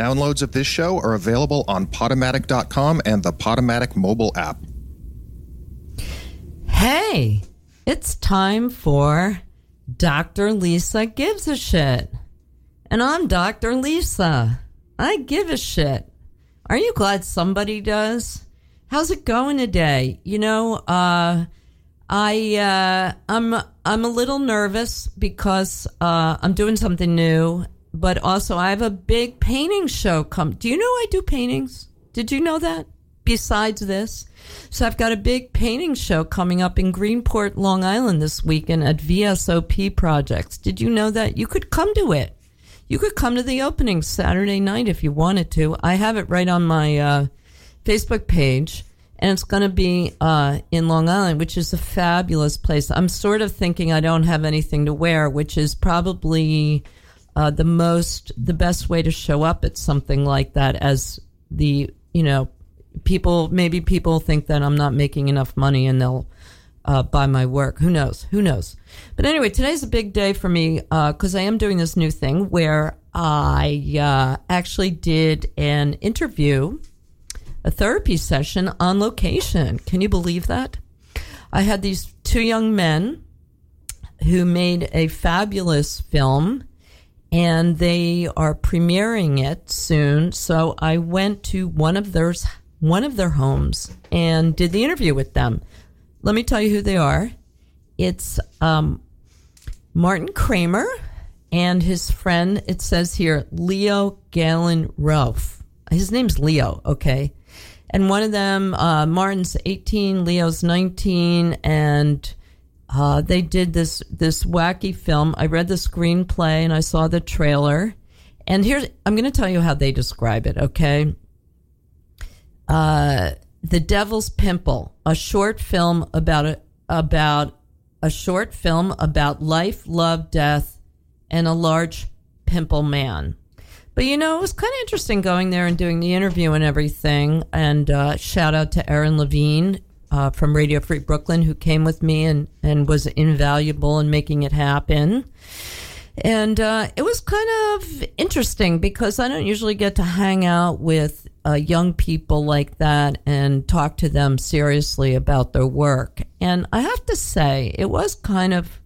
Downloads of this show are available on Podomatic.com and the Podomatic mobile app. Hey, it's time for Dr. Lisa Gives a Shit. And I'm Dr. Lisa. I give a shit. Are you glad somebody does? How's it going today? You know, uh, I uh, I'm I'm a little nervous because uh, I'm doing something new, but also I have a big painting show come. Do you know I do paintings? Did you know that? Besides this, so I've got a big painting show coming up in Greenport, Long Island this weekend at VSOP Projects. Did you know that? You could come to it. You could come to the opening Saturday night if you wanted to. I have it right on my uh, Facebook page, and it's going to be uh, in Long Island, which is a fabulous place. I'm sort of thinking I don't have anything to wear, which is probably uh, the most, the best way to show up at something like that as the, you know, people maybe people think that I'm not making enough money and they'll uh, buy my work. Who knows? Who knows? But anyway, today's a big day for me because uh, I am doing this new thing where I uh, actually did an interview, a therapy session on location. Can you believe that? I had these two young men who made a fabulous film and they are premiering it soon. So I went to one of their one of their homes and did the interview with them. Let me tell you who they are. It's um, Martin Kramer and his friend, it says here, Leo Galen Ralph. His name's Leo, okay? And one of them, uh, Martin's 18, Leo's 19, and uh, they did this this wacky film. I read the screenplay and I saw the trailer. And here's I'm going to tell you how they describe it, okay? Uh, the Devil's Pimple, a short film about a, about a short film about life, love, death, and a large pimple man. But you know, it was kind of interesting going there and doing the interview and everything. And uh, shout out to Aaron Levine uh, from Radio Free Brooklyn who came with me and, and was invaluable in making it happen. And uh, it was kind of interesting because I don't usually get to hang out with uh, young people like that and talk to them seriously about their work. And I have to say, it was kind of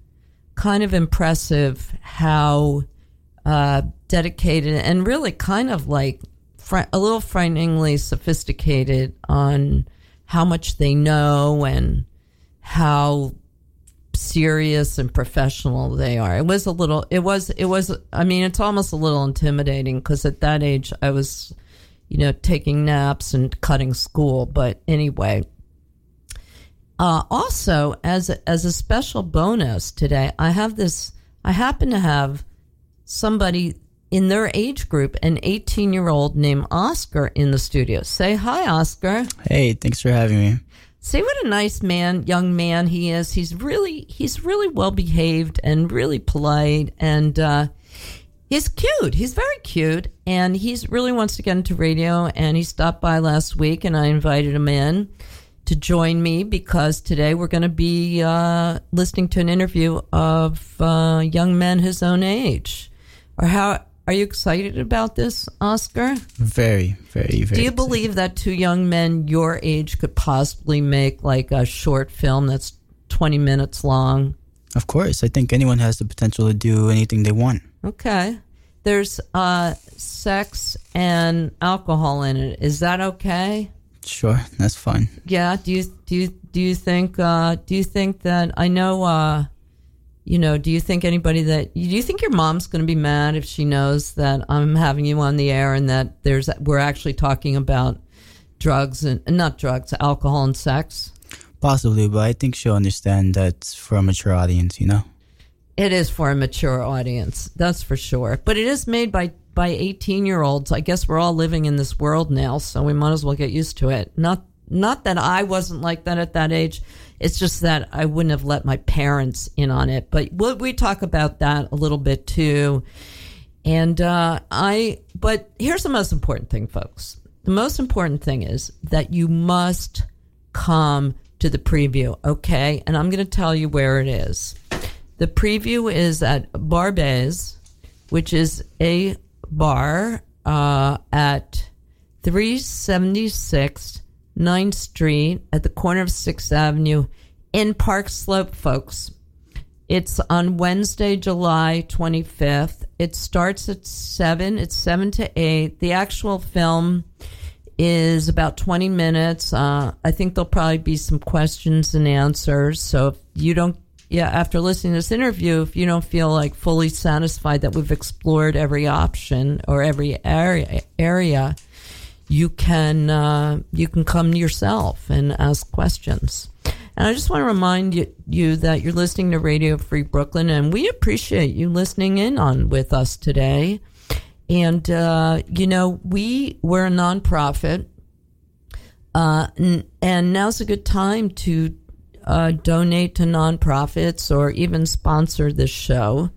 kind of impressive how uh, dedicated and really kind of like fr- a little frighteningly sophisticated on how much they know and how serious and professional they are. It was a little, it was, it was, I mean, it's almost a little intimidating because at that age I was, you know, taking naps and cutting school. But anyway, uh, also as as a special bonus today, I have this, I happen to have somebody in their age group, an 18 year old named Oscar in the studio. Say hi, Oscar. Hey, thanks for having me. See what a nice man, young man he is. He's really, he's really well behaved and really polite, and uh, he's cute. He's very cute, and he's really wants to get into radio. And he stopped by last week, and I invited him in to join me because today we're going to be uh, listening to an interview of uh, young men his own age. Or how are you excited about this, Oscar? Very, very, very. Do you believe that two young men your age could possibly make like a short film that's 20 minutes long? Of course. I think anyone has the potential to do anything they want. Okay. There's uh, sex and alcohol in it. Is that okay? Sure, that's fine. Yeah. Do you do you do you think uh, do you think that I know uh, you know, do you think anybody that do you think your mom's going to be mad if she knows that I'm having you on the air and that there's we're actually talking about drugs and not drugs, alcohol and sex? Possibly, but I think she'll understand that's for a mature audience, you know. It is for a mature audience, that's for sure. But it is made by by 18 year olds. I guess we're all living in this world now, so we might as well get used to it. Not not that I wasn't like that at that age it's just that I wouldn't have let my parents in on it. But we'll, we talk about that a little bit too. And uh, I, but here's the most important thing, folks. The most important thing is that you must come to the preview, okay? And I'm going to tell you where it is. The preview is at Barbès, which is a bar uh, at 376 9th Street at the corner of 6th Avenue in Park Slope, folks. It's on Wednesday, July 25th. It starts at 7. It's 7 to 8. The actual film is about 20 minutes. Uh, I think there'll probably be some questions and answers. So if you don't, yeah, after listening to this interview, if you don't feel like fully satisfied that we've explored every option or every area, area you can uh, you can come yourself and ask questions. And I just want to remind you, you, that you're listening to Radio Free Brooklyn, and we appreciate you listening in on with us today. And uh, you know, we we're a nonprofit, uh, n- and now's a good time to uh, donate to nonprofits or even sponsor this show.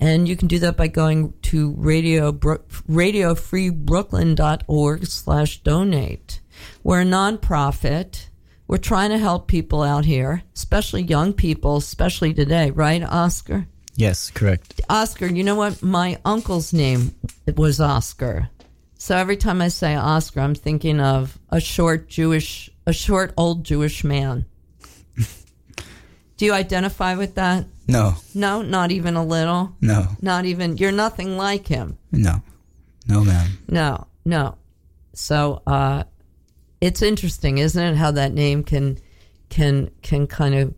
And you can do that by going to radio, radiofreebrooklyn.org slash donate. We're a nonprofit. We're trying to help people out here, especially young people, especially today, right, Oscar? Yes, correct. Oscar, you know what? My uncle's name was Oscar. So every time I say Oscar, I'm thinking of a short Jewish, a short old Jewish man. Do you identify with that? No, No, not even a little. no, Not even. You're nothing like him. no, no, ma'am. No, no. So uh, it's interesting, isn't it? How that name can can can kind of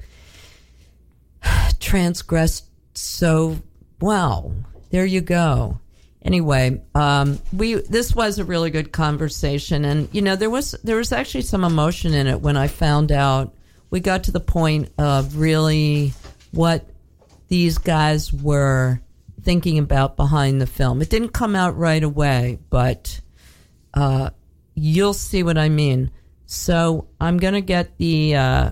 transgress so well. There you go. Anyway, um, we this was a really good conversation, and you know there was there was actually some emotion in it when I found out we got to the point of really what these guys were thinking about behind the film. It didn't come out right away, but uh, you'll see what I mean. So I'm going to get the uh,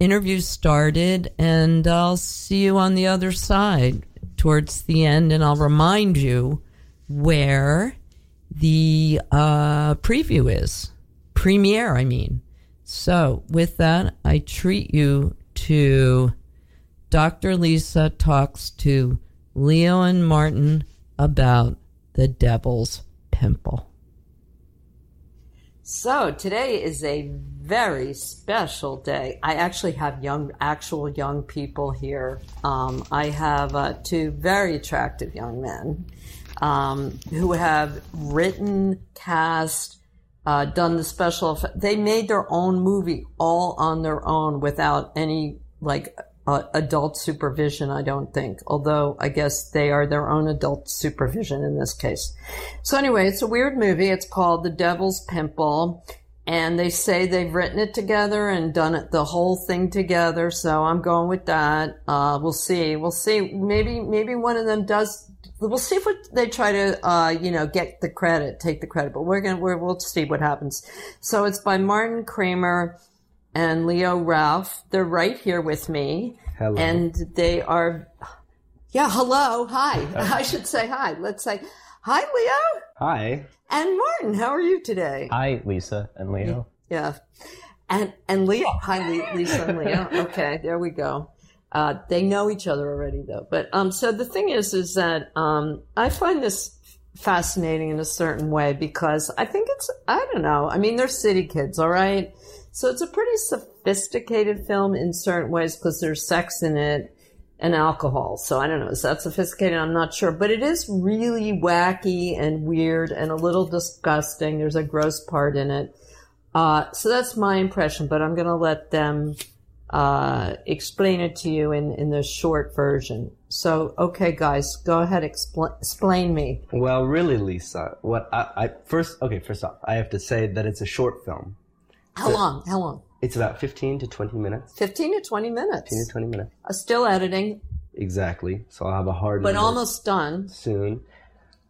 interview started, and I'll see you on the other side towards the end, and I'll remind you where the uh, preview is. Premiere, I mean. So, with that, I treat you to Dr. Lisa talks to Leo and Martin about the devil's pimple. So today is a very special day. I actually have young, actual young people here. Um, I have uh, two very attractive young men um, who have written, cast, uh, done the special. They made their own movie all on their own without any like uh, adult supervision, I don't think. Although I guess they are their own adult supervision in this case. So anyway, it's a weird movie. It's called The Devil's Pimple. And they say they've written it together and done it the whole thing together. So I'm going with that. Uh, we'll see. We'll see. Maybe maybe one of them does. We'll see if they try to, uh, you know, get the credit, take the credit. But we're gonna we're, we'll see what happens. So it's by Martin Kramer and Leo Ralph. They're right here with me. Hello. And they are, yeah, hello, hi. I should say hi. Let's say, hi, Leo. Hi. And Martin, how are you today? Hi, Lisa and Leo. Yeah. And, and Leo. Hi, Lisa and Leo. Okay, there we go. Uh, they know each other already though. But, um, so the thing is, is that, um, I find this fascinating in a certain way because I think it's, I don't know. I mean, they're city kids, all right? So it's a pretty sophisticated film in certain ways because there's sex in it and alcohol. So I don't know, is that sophisticated? I'm not sure, but it is really wacky and weird and a little disgusting. There's a gross part in it. Uh, so that's my impression, but I'm going to let them uh, explain it to you in, in the short version. So, okay, guys, go ahead, expl- explain me. Well, really, Lisa, what I, I first, okay, first off, I have to say that it's a short film. How long? How long? It's about 15 to 20 minutes. 15 to 20 minutes. 15 to 20 minutes. Still editing, Exactly. So I'll have a hard but almost done. soon.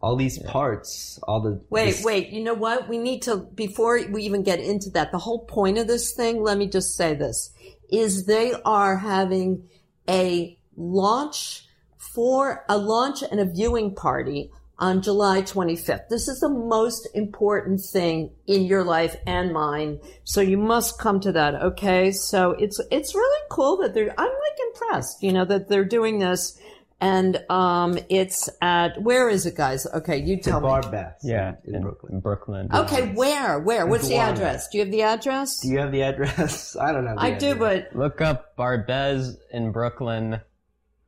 All these parts, all the Wait, this- wait. You know what? We need to, before we even get into that, the whole point of this thing, let me just say this, is they are having a launch for a launch and a viewing party on July 25th. This is the most important thing in your life and mine. So you must come to that. Okay. So it's, it's really cool that they're, I'm like impressed, you know, that they're doing this and um, it's at where is it, guys? Okay, you It's a tell me. bar. Yeah, in, Brooklyn. In Brooklyn. Okay, where? Where? What's the address? Do you have the address? Do you have the address? I don't have. The I do, but Look up Barbès in Brooklyn.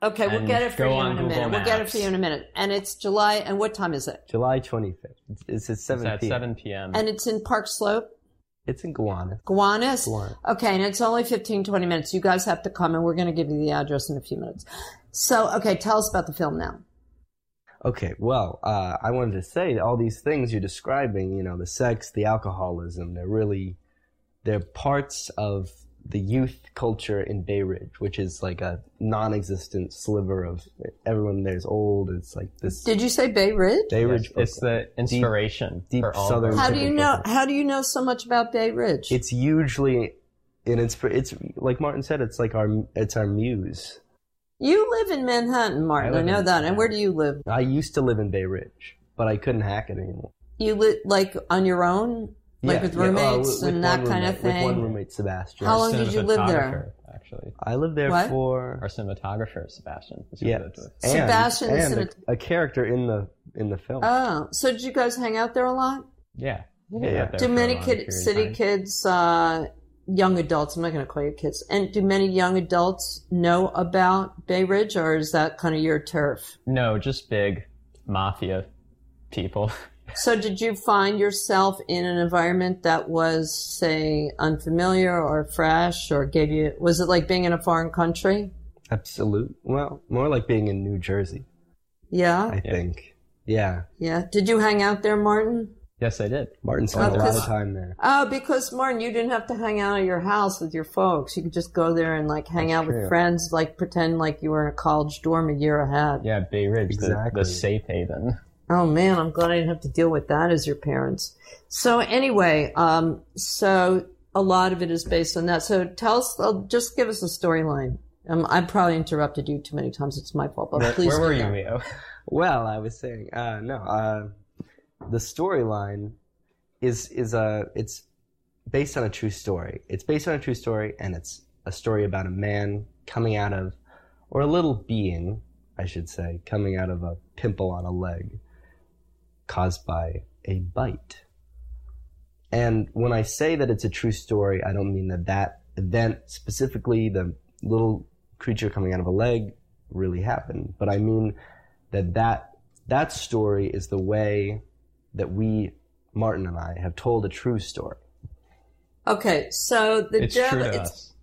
Okay, we'll get it for you in a Google minute. We'll get it for you in a minute. And it's July. And what time is it? July 25th. It's, it's at It's 7 at p.m. 7 p.m. And it's in Park Slope. It's in Gowanus. Gowanus? Gowanus. Okay, and it's only 15, 20 minutes. You guys have to come, and we're going to give you the address in a few minutes. So, okay, tell us about the film now. Okay, well, uh, I wanted to say all these things you're describing, you know, the sex, the alcoholism, they're really, they're parts of the youth culture in Bay Ridge, which is like a non-existent sliver of everyone there's old. It's like this Did you say Bay Ridge? Bay Yes, Ridge. it's the inspiration deep for all southern- How do you know? How do you know so much about Bay Ridge? It's usually an inspir. It's like Martin said. It's like our it's our muse. you live in Manhattan, Martin. I, live know in that. And where do you live? I used to live in Bay Ridge, but I couldn't hack it anymore. You live like on your own, like Yeah, with yeah, uh, roommates with- with and that one kind of thing. With one roommate, Sebastian. How long did you live there? Actually, I lived there What? for our cinematographer Sebastian. is who we yeah, lived and, Sebastian the and a, a character in the in the film. Oh, so did you guys hang out there a lot? Yeah. Yeah, yeah. Do many kid, city kids, uh, young adults, I'm not going to call you kids, and do many young adults know about Bay Ridge or is that kind of your turf? No, just big mafia people. So did you find yourself in an environment that was, say, unfamiliar or fresh or gave you, was it like being in a foreign country? Absolute. Well, more like being in New Jersey. Yeah. I think. Yeah, Yeah. Did you hang out there, Martin? yes, I did. Martin spent Oh, a lot of time there. Oh, because Martin, you didn't have to hang out at your house with your folks. You could just go there and like hang That's out with friends, like pretend like you were in a college dorm a year ahead. Yeah, Bay Ridge, the, the safe haven. Oh man, I'm glad I didn't have to deal with that as your parents. So anyway, um, so a lot of it is based on that. So tell us, uh, just give us a storyline. Um, I probably interrupted you too many times. It's my fault, but Where, please. where were you, that. Leo? Well, I was saying, uh, no, uh, the storyline is is a it's based on a true story. It's based on a true story, and it's a story about a man coming out of, or a little being, I should say, coming out of a pimple on a leg caused by a bite. And when I say that it's a true story, I don't mean that that event specifically, the little creature coming out of a leg, really happened, but I mean that that that story is the way that we Martin and I have told a true story. Okay, so the It's devil. true to it's us.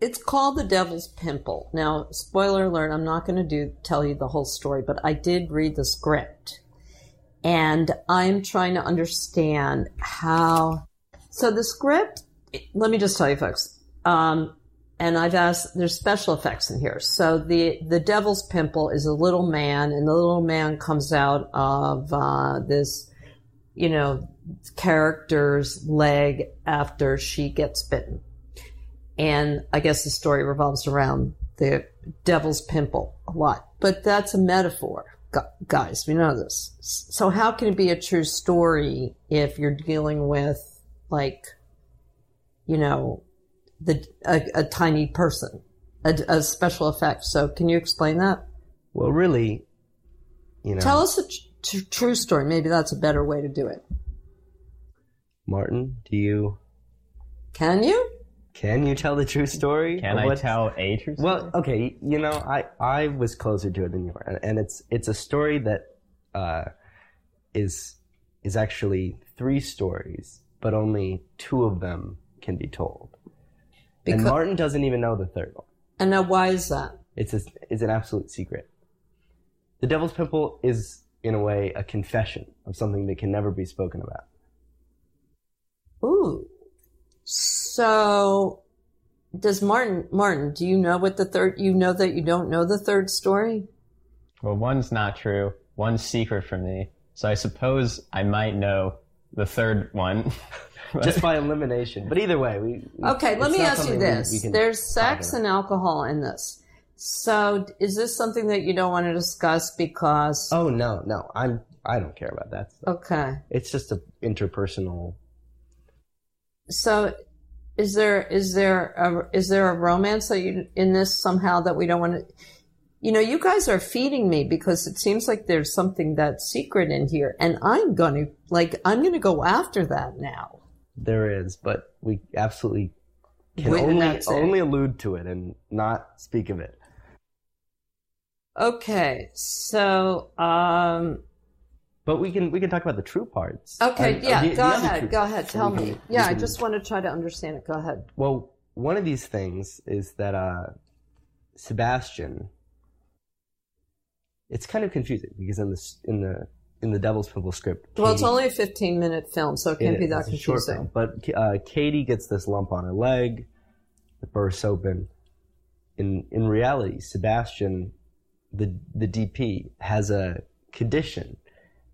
it's called the Devil's Pimple. Now, spoiler alert, I'm not going to do tell you the whole story, but I did read the script. And I'm trying to understand how so the script let me just tell you folks. Um and I've asked there's special effects in here. So the the Devil's Pimple is a little man and the little man comes out of uh this you know character's leg after she gets bitten and I guess the story revolves around the devil's pimple a lot. But that's a metaphor, guys. We know this. So how can it be a true story if you're dealing with like, you know, the a, a tiny person, a, a special effect? So can you explain that? Well, really, you know, Tell us a tr- tr- true story. Maybe that's a better way to do it. Martin, do you Can you? Can you tell the true story? Can of I what's- tell a true story? Well, okay, you know, I I was closer to it than you are, and, and it's it's a story that uh, is is actually three stories, but only two of them can be told. Because, and Martin doesn't even know the third one. and now why is that? It's a, it's an absolute secret. The Devil's Pimple is, in a way, a confession of something that can never be spoken about. Ooh. So does Martin Martin, do you know what the third you know that you don't know the third story? well, one's not true. One's secret from me. So I suppose I might know the third one. Just by elimination. But either way, we. we- Okay, let me ask you something we- this. we There's sex and alcohol in this. So is this something that you don't want to discuss because Oh no, no, I'm. I don't care about that. Stuff. Okay. It's just a interpersonal. So is there is there a, is there a romance that you in this somehow that we don't want to you know, you guys are feeding me because it seems like there's something that's secret in here, and I'm gonna like I'm gonna go after that now. There is, but we absolutely can Wait, only only allude to it and not speak of it. Okay, so um, But we can we can talk about the true parts. okay, uh, yeah, the- the go other ahead, go ahead, So tell we me. can- Yeah, I just want to try to understand it. Go ahead. Well, one of these things is that uh, Sebastian. It's kind of confusing because in the in the in the Devil's Pimple script, Well, it's only a 15 minute film, so it can't It be that It's a short confusing. film. But uh, Katie gets this lump on her leg. It bursts open. In in reality, Sebastian, the the DP, has a condition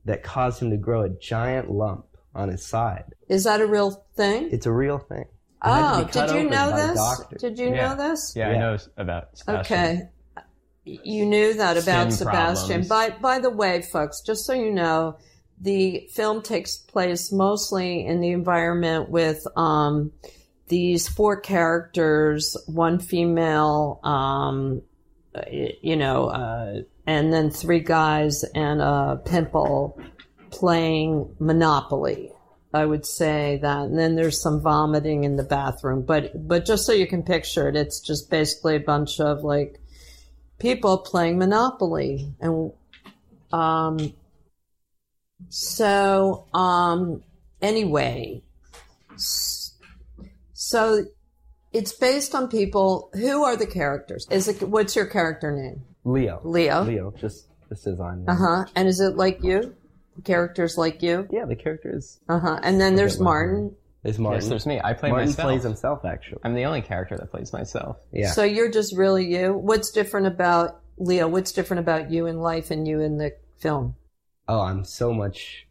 that caused him to grow a giant lump on his side. Is that a real thing? It's a real thing. It Oh, did you know this? Did you Yeah. know this? Yeah, I know about Sebastian. Okay. You knew that about Skin Sebastian. problems. By by the way, folks, just so you know, the film takes place mostly in the environment with um, these four characters, one female, um, you know, uh, and then three guys and a pimple playing Monopoly. I would say that, and then there's some vomiting in the bathroom. But but just so you can picture it, it's just basically a bunch of like people playing Monopoly, and um. So um. Anyway, so it's based on people. Who are the characters? Is it what's your character name? Leo. Leo. Leo. Just just his on. Uh huh. And is it like you? Characters like you? Yeah, the character is Uh huh. And then there's Martin. is Martin. Yes, there's me. I play Martin myself. plays himself actually. I'm the only character that plays myself. Yeah. So you're just really you. What's different about Leo? What's different about you in life and you in the film? oh, I'm so much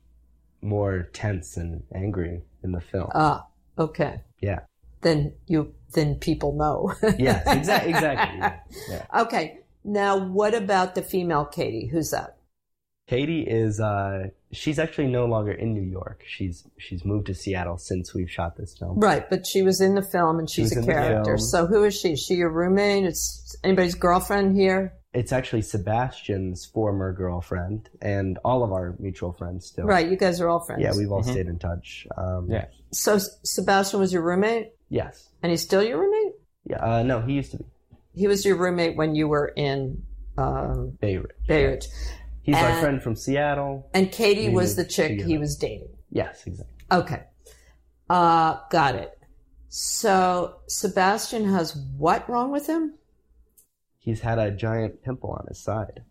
more tense and angry in the film. Ah, okay. yeah. Then you then people know. Yes. Exactly. Exactly. Yeah. yeah. okay. Now what about the female Katie? Who's that? Katie is uh she's actually no longer in New York. She's she's moved to Seattle since we've shot this film. Right, but she was in the film and she's was a character. So who is she? Is she your roommate? It's anybody's girlfriend here? It's actually Sebastian's former girlfriend and all of our mutual friends still. Right, you guys are all friends. Yeah, we've all stayed in touch. Um Yeah. So S- Sebastian was your roommate, Yes. and he's still your roommate. Yeah. Uh no, he used to be He was your roommate when you were in um, Beirut. Beirut, He's my And- friend from Seattle. and Katie We was the lived chick he was dating. Yes, exactly. Okay, uh, got it. So Sebastian has what wrong with him? He's had a giant pimple on his side.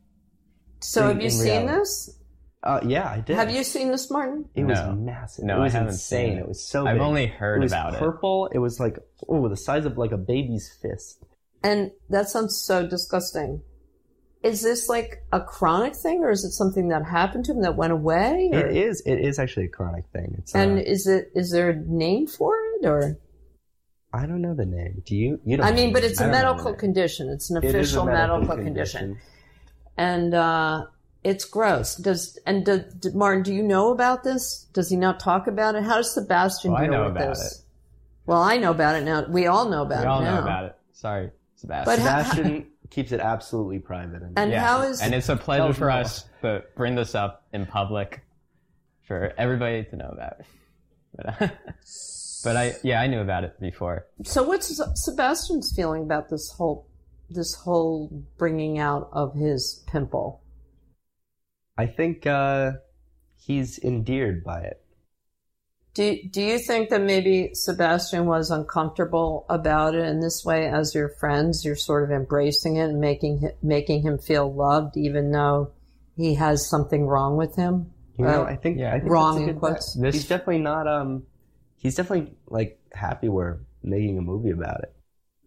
So In- have you seen reality. this? Uh yeah, I did. Have you seen this, Martin? It was massive. No, it was I haven't insane. seen it. It was so Big. I've big. only heard it was about it. purple. It was like oh, the size of like a baby's fist. And that sounds so disgusting. Is this like a chronic thing, or is it something that happened to him that went away? Or, It is. It is actually a chronic thing. It's. and uh, is it is there a name for it, or? I don't know the name. Do you? You don't. I mean, but it's a don't know the medical condition. It's an It a official medical, condition. and uh, it's gross. Does and do, do- Martin? Do you know about this? Does he not talk about it? How does Sebastian Well, I deal know with about this? it. Well, I know about it now. We all know about it. We it all now. know about it. Sorry, Sebastian. But ha- Sebastian keeps it absolutely private. And, And yeah. how is and it's a pleasure for us to bring this up in public for everybody to know about it. But, uh, but I, yeah, I knew about it before. so? What's Sebastian's feeling about this whole this whole bringing out of his pimple? I think uh, he's endeared by it. Do do you think that maybe Sebastian was uncomfortable about it in this way? As your friends, you're sort of embracing it and making making him feel loved, even though he has something wrong with him. You know, Uh, I think. yeah. I think Wrong that's a in quotes. This- he's definitely not. Um, he's definitely like happy we're making a movie about it.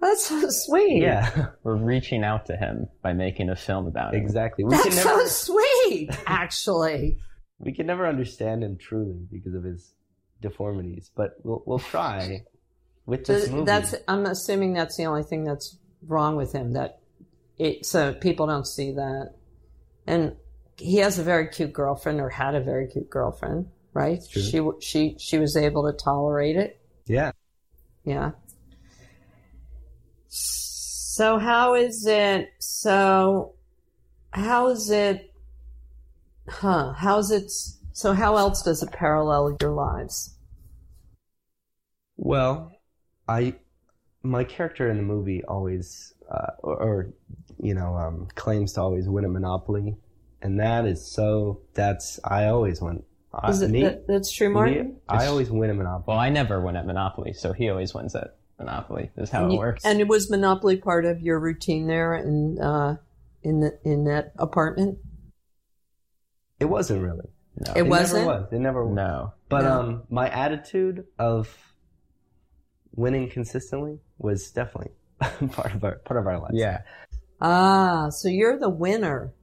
That's so sweet. Yeah, We're reaching out to him by making a film about it. exactly. We that's can never. so sweet. Actually, we can never understand him truly because of his deformities, but we'll we'll try with this movie. that's. I'm assuming that's the only thing that's wrong with him. That it so people don't see that, and he has a very cute girlfriend or had a very cute girlfriend, right? She she she was able to tolerate it. yeah. Yeah. So how is it? So how is it? Huh? How's it? So how else does it parallel your lives? Well, I my character in the movie always, uh, or, or you know, um, claims to always win a Monopoly, and that is so. That's I always win. I, Is it me, that, that's true, me, Martin? I always win a Monopoly. Well, I never win at Monopoly, so he always wins at Monopoly. Is how and, it you- works. and it was Monopoly part of your routine there in uh, in the in that apartment? It wasn't really. no. It wasn't. Never was. It never was. no. But No. um, my attitude of winning consistently was definitely part of our part of our lives. Yeah. Ah, so you're the winner.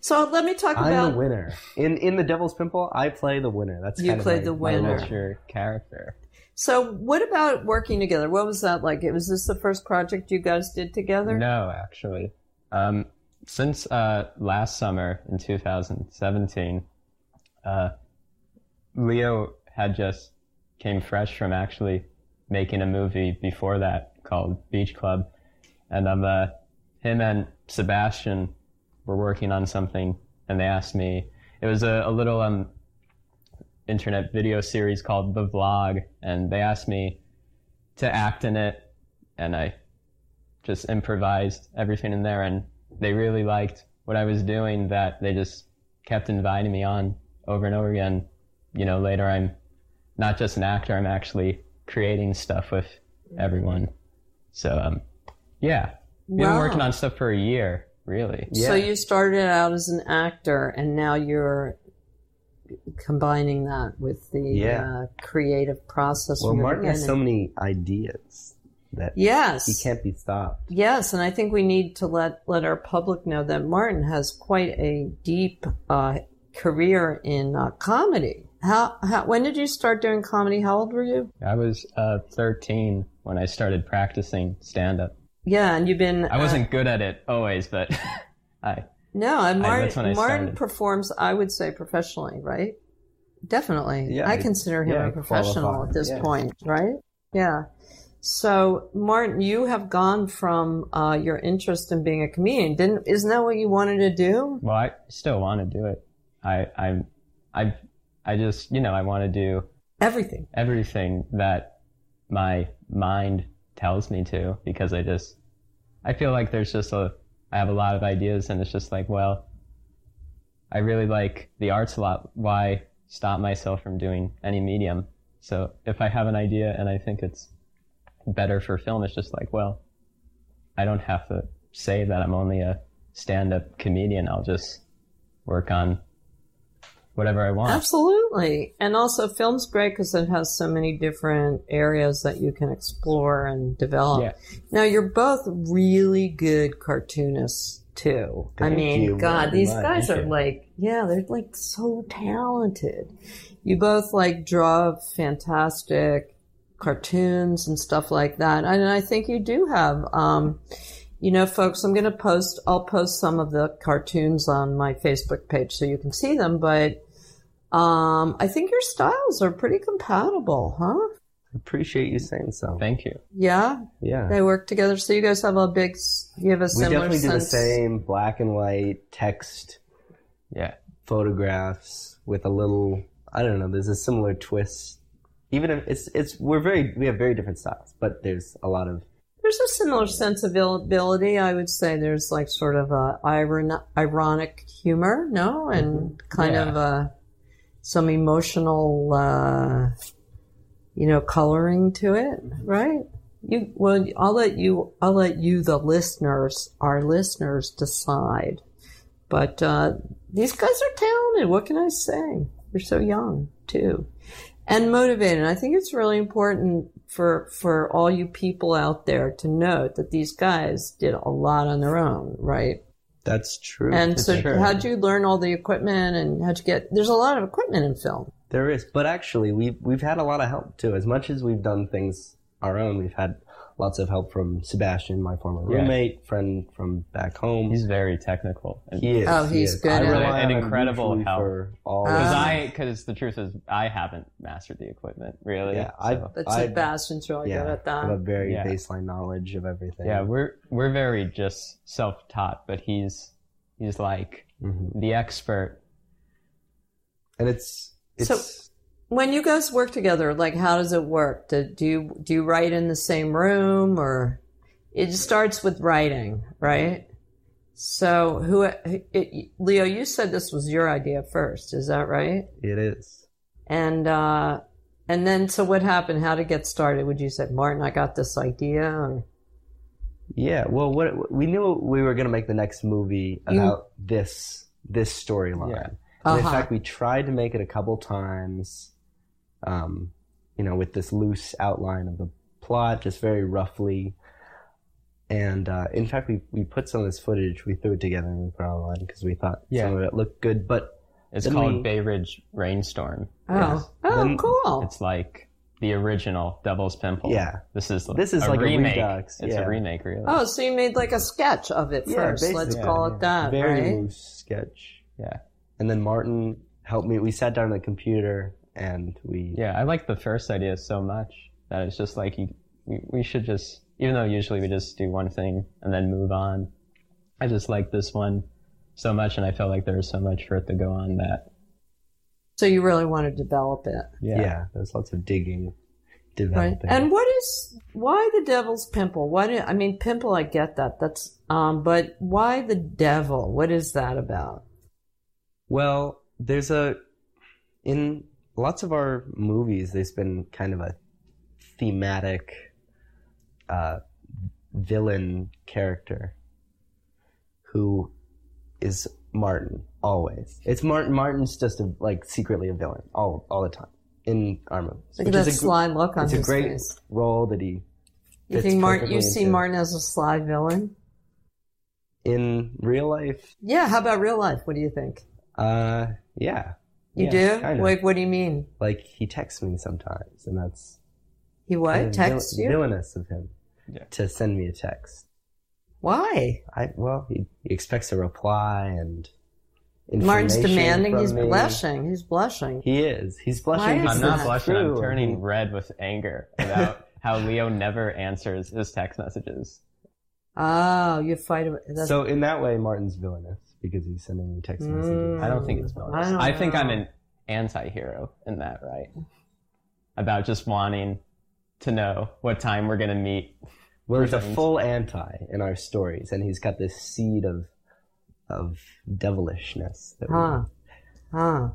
So let me talk about. I'm the winner in in the Devil's Pimple. I play the winner. That's You kind of play my- the my winner. What's your character? So, what about working together? What was that like? Was this the first project you guys did together? No, actually. Um, since uh, last summer in 2017, uh, Leo had just came fresh from actually making a movie before that called Beach Club, and um, uh, him and Sebastian were working on something, and they asked me. It was a, a little um, internet video series called The Vlog, and they asked me to act in it, and I just improvised everything in there and they really liked what I was doing that they just kept inviting me on over and over again. You know, later I'm not just an actor, I'm actually creating stuff with everyone. So um yeah. We've been working on stuff for a year, really. So you started out as an actor, and now you're combining that with the Yeah. uh, creative process. Well, from the Martin has so many ideas that Yes, he can't be stopped. yes, and I think we need to let let our public know that Martin has quite a deep uh, career in uh, comedy. How, how when did you start doing comedy? How old were you? I was uh 13 when I started practicing stand up. Yeah, and you've been. I uh, wasn't good at it always, but I No, and I- that's when Martin, I Martin performs, I would say, professionally, right? Definitely. Yeah, I consider him yeah, a professional at this yeah. point, right? Yeah. So, Martin, you have gone from uh, your interest in being a comedian. Didn't isn't that what you wanted to do? Well, I still want to do it. I, I, I, I just, you know, I want to do Everything. everything that my mind tells me to because I just, I feel like there's just a, I have a lot of ideas and it's just like, well, I really like the arts a lot. Why stop myself from doing any medium? So if I have an idea and I think it's better for film, it's just like, well, I don't have to say that I'm only a stand-up comedian. I'll just work on whatever I want. Absolutely. And also, film's great because it has so many different areas that you can explore and develop. Yeah. Now, you're both really good cartoonists, too. Thank I mean, God, these much. guys are like, yeah, they're like so talented. You both like draw fantastic cartoons and stuff like that. And I think you do have, um, you know, folks, I'm going to post, I'll post some of the cartoons on my Facebook page so you can see them, but, um, I think your styles are pretty compatible, huh? I appreciate you saying so. Thank you. Yeah. yeah. They work together. So you guys have a big, you have a similar. We similar definitely do the same black and white text Yeah. photographs with a little I don't know, there's a similar twist. Even if it's it's we're very we have very different styles, but there's a lot of There's a similar sensibility. I would say there's like sort of a iron, ironic humor, no, and kind Yeah. of uh, some emotional, uh, you know, coloring to it, right? You well, I'll let you. I'll let you, the listeners, our listeners, decide. But uh, these guys are talented. What can I say? They're so young too, and motivated. I think it's really important for for all you people out there to note that these guys did a lot on their own, right? that's true. And It's so, true. how'd you learn all the equipment, and how'd you get? There's a lot of equipment in film. There is, but actually, we've we've had a lot of help too. As much as we've done things our own, we've had lots of help from Sebastian, my former Yeah. roommate, friend from back home. He's very technical. And- he is. Oh, he he's is. good I at rely it. on An him incredible usually help. for all. Ah. Because of I, because the truth is, I haven't mastered the equipment really. Yeah, I- so- But I- Sebastian's really yeah, good at that. have a very Yeah. baseline knowledge of everything. yeah, we're we're very just self-taught, but he's He's like Mhm. the expert. and it's it's So- When you guys work together, like how does it work? Do, do you do you write in the same room, or it starts with writing, right? So who, it, Leo? You said this was your idea first, is that right? it is. And uh, and then so what happened? How to get started? Would you say, Martin? I got this idea. Or, Yeah, well, what we knew we were going to make the next movie You- about this this storyline. Yeah. In Uh-huh. fact, we tried to make it a couple times, um, you know, with this loose outline of the plot, just very roughly. And uh, in fact, we, we put some of this footage, we threw it together and we put it online because we thought Yeah. some of it looked good. But It's called we- Bay Ridge Rainstorm. oh, Yes. oh, Then- cool. It's like the original Devil's Pimple. Yeah. This is This is a like a remake. redux, It's yeah. a remake, really. Oh, so you made like a sketch of it Yeah, first. Let's basically, call yeah, it that, very right? loose sketch. Yeah. And then Martin helped me. We sat down on the computer and we. Yeah, I like the first idea so much that it's just like you, we, we should just, even though usually we just do one thing and then move on. I just like this one so much, and I felt like there was so much for it to go on that. So you really want to develop it, Yeah. yeah there's lots of digging, right? developing. And what is why the devil's pimple? Why do I mean pimple? I get that. That's um, but why the devil? What is that about? Well, there's a in lots of our movies. There's been kind of a thematic uh, villain character who is Martin always. It's Martin. Martin's just a, like secretly a villain all all the time in our movies. Look at that a gr- sly look on It's his a great face. role that he You think Martin? You see into. Martin as a sly villain? in real life. Yeah. How about real life? What do you think? Uh, yeah. You Yeah, do? kind of. Like, what do you mean? Like he texts me sometimes, and that's He what? kind of Text vil- you? villainous of him Yeah. to send me a text. Why? I well, he, he expects a reply and Martin's demanding. He's me. blushing. He's blushing. He is. He's blushing. Is I'm not blushing. true. I'm turning red with anger about how Leo never answers his text messages. Oh, you fight him. That's, So in that way, Martin's villainous because he's sending me text messages. I don't think it's villainous. I don't I, think I'm an anti-hero in that, right? About just wanting to know what time we're gonna meet. Well, he's a things. full anti in our stories, and he's got this seed of of devilishness. That we- Huh. Huh.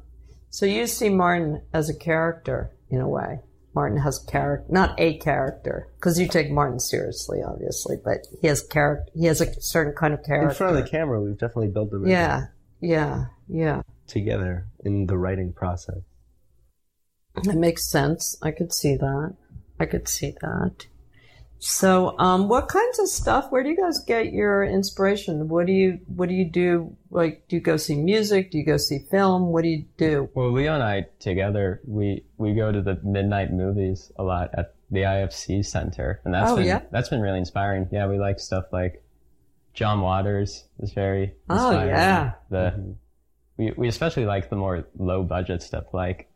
So you see Martin as a character in a way. Martin has character, not a character, because you take Martin seriously, obviously, but he has character. He has a certain kind of character. in front of the camera, we've definitely built them Yeah, yeah, yeah. together in the writing process. That makes sense. I could see that. I could see that. So, um, what kinds of stuff? Where do you guys get your inspiration? What do you What do you do? Like, do you go see music? Do you go see film? What do you do? Well, Leo and I together, we we go to the midnight movies a lot at the IFC Center, and that's Oh, been yeah? that's been really inspiring. Yeah, we like stuff like John Waters is very Oh, yeah. The we we especially like the more low budget stuff like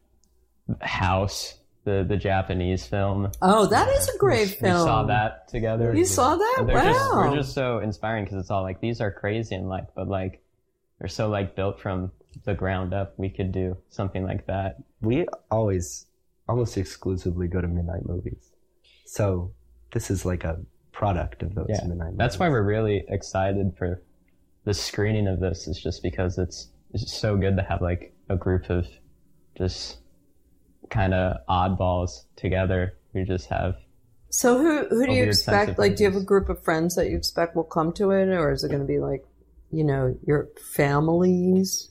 House, the the Japanese film. Oh, that is a great We film. We saw that together. You saw that? And they're just, we're just so inspiring because it's all like these are crazy and like, but like they're so like built from the ground up. We could do something like that. We always, almost exclusively, go to midnight movies. So this is like a product of those Yeah, midnight. that's why we're really excited for the screening of this. Is just because it's it's so good to have like a group of just kind of oddballs together. We just have So who who do you expect? Like, do you have a group of friends that you expect will come to it, or is it going to be like, you know, your families?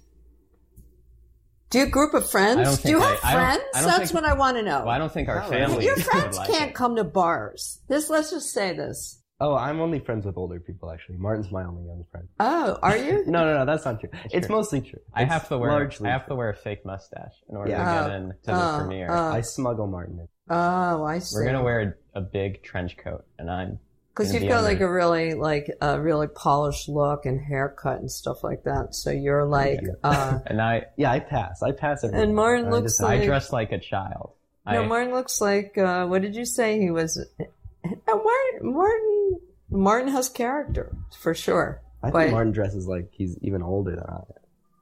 Do you have a group of friends? Don't you have I- I don't- friends? I don't That's think- what I want to know. well, I don't think our No, family. Your friends like can't it. come to bars. This. Let's just say this. Oh, I'm only friends with older people. Actually, Martin's my only young friend. Oh, are you? No, no, no, that's not true. it's true. mostly true. I It's have to wear largely I have to wear a fake mustache in order Yeah. to get in into the Oh, premiere. oh. I smuggle Martin in. Oh, I see. We're gonna wear a, a big trench coat, and I'm Because you've be got like a really like a really polished look and haircut and stuff like that. So you're like, uh, and I Yeah, I pass. I pass everything. And Martin I looks just- like- I dress like a child. no, I, Martin looks like. Uh, what did you say he was? Uh, Martin, Martin, Martin has character for sure. I Wait. think Martin dresses like he's even older than I am.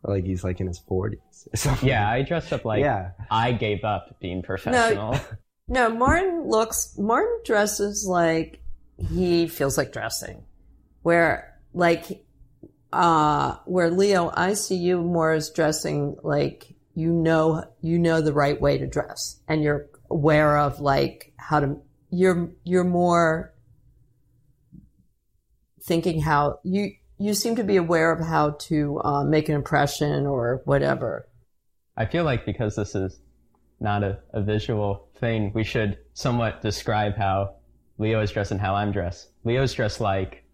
Like he's like in his forties. Yeah, I dressed up like yeah. I gave up being professional. No, Martin looks. Martin dresses like he feels like dressing. Where like, uh, where Leo, I see you more as dressing like you know you know the right way to dress, and you're aware of like how to. You're you're more thinking how you you seem to be aware of how to uh, make an impression or whatever. I feel like because this is not a, a visual thing, we should somewhat describe how Leo is dressed and how I'm dressed. Leo's dressed like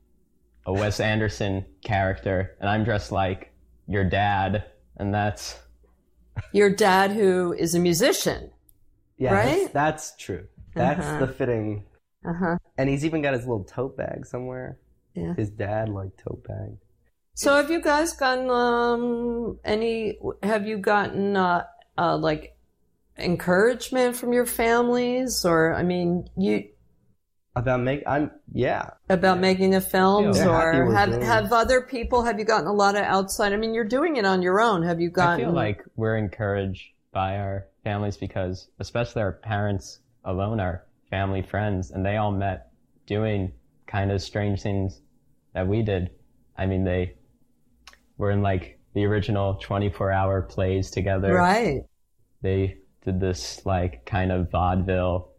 a Wes Anderson character, and I'm dressed like your dad, and that's Your dad, who is a musician. Yeah, Right? that's, that's true. That's Uh-huh. the fitting. Uh huh. And he's even got his little tote bag somewhere. Yeah. His dad like tote bag. So have you guys gotten um any have you gotten uh, uh like encouragement from your families or I mean you About make I'm yeah. about making the films They're or have doing have other people have you gotten a lot of outside I mean you're doing it on your own have you gotten? I feel like we're encouraged by our families because, especially our parents alone, our family friends, and they all met doing kind of strange things that we did. I mean, they were in like the original 24 hour plays together. right They did this like kind of vaudeville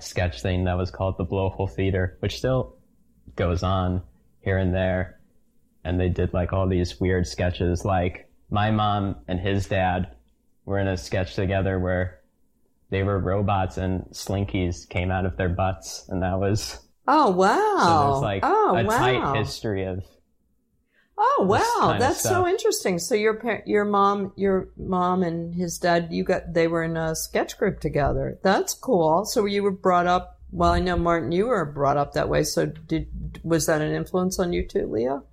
sketch thing that was called the Blowhole Theater, which still goes on here and there. And they did like all these weird sketches. Like my mom and his dad were in a sketch together where they were robots and slinkies came out of their butts. And that was, oh wow so wow there's like oh a wow tight history of, Oh this wow, kind of that's so interesting. So your par- your mom, your mom and his dad, you got they were in a sketch group together. That's cool. So you were brought up. Well, I know Martin, you were brought up that way. So did was that an influence on you too, Leo?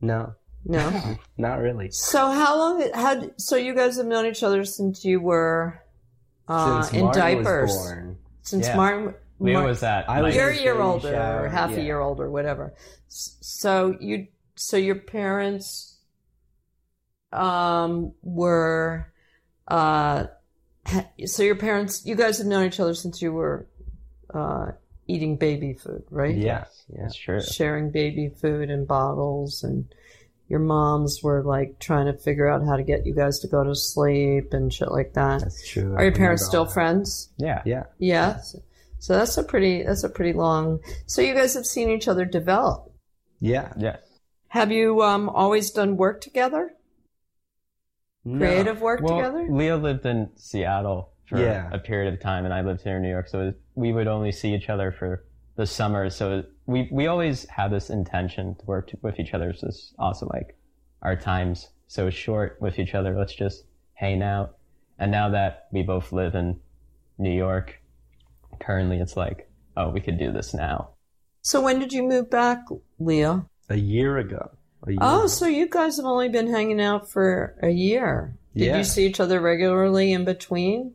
No. No. Not really. so how long had so you guys have known each other since you were uh, Since in Martin diapers? was born. Since Yeah. Martin, Leo Mar- was at, I was- you're a year older, shower, or half a yeah. year older, whatever. So you, so your parents, um, were, uh, so your parents, you guys have known each other since you were, uh, eating baby food, right? Yes, Yeah. that's true. Sharing baby food and bottles, and your moms were like trying to figure out how to get you guys to go to sleep and shit like that. That's true. Are your parents still that. friends? Yeah. Yeah. Yeah. So- So that's a pretty that's a pretty long. So you guys have seen each other develop. Yeah. Yeah. Have you um always done work together? No. Creative work Well, together? Leo lived in Seattle for Yeah. a period of time, and I lived here in New York. So we would only see each other for the summer. So we we always had this intention to work with each other. So it's also like our times so short with each other. Let's just hang out. And now that we both live in New York, currently it's like, oh, we could do this now. So when did you move back, Leo? A year ago. A year Oh, ago. so you guys have only been hanging out for a year. Did Yeah. you see each other regularly in between?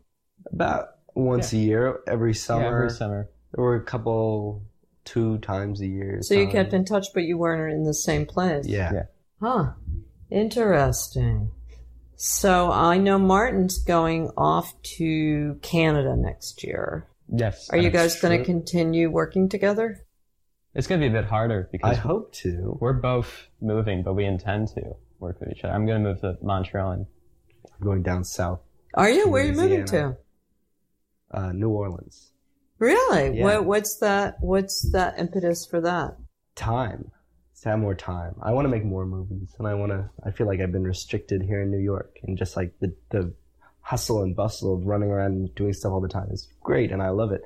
about once a year, every summer. Yeah, every summer. There were a couple, two times a year. So you time. kept in touch, but you weren't in the same place. Yeah. Yeah. Huh. Interesting. So I know Martin's going off to Canada next year. Yes. Are you guys going to continue working together? It's going to be a bit harder because I hope to. we're both moving, but we intend to work with each other. I'm going to move to Montreal and I'm Going down south, Are you? Where are you moving to? uh, New Orleans. Really? Yeah. What, what's that? What's that impetus for that? Time. To have more time. I want to make more movies, and I want to. I feel like I've been restricted here in New York, and just like the the hustle and bustle of running around and doing stuff all the time is great, and I love it.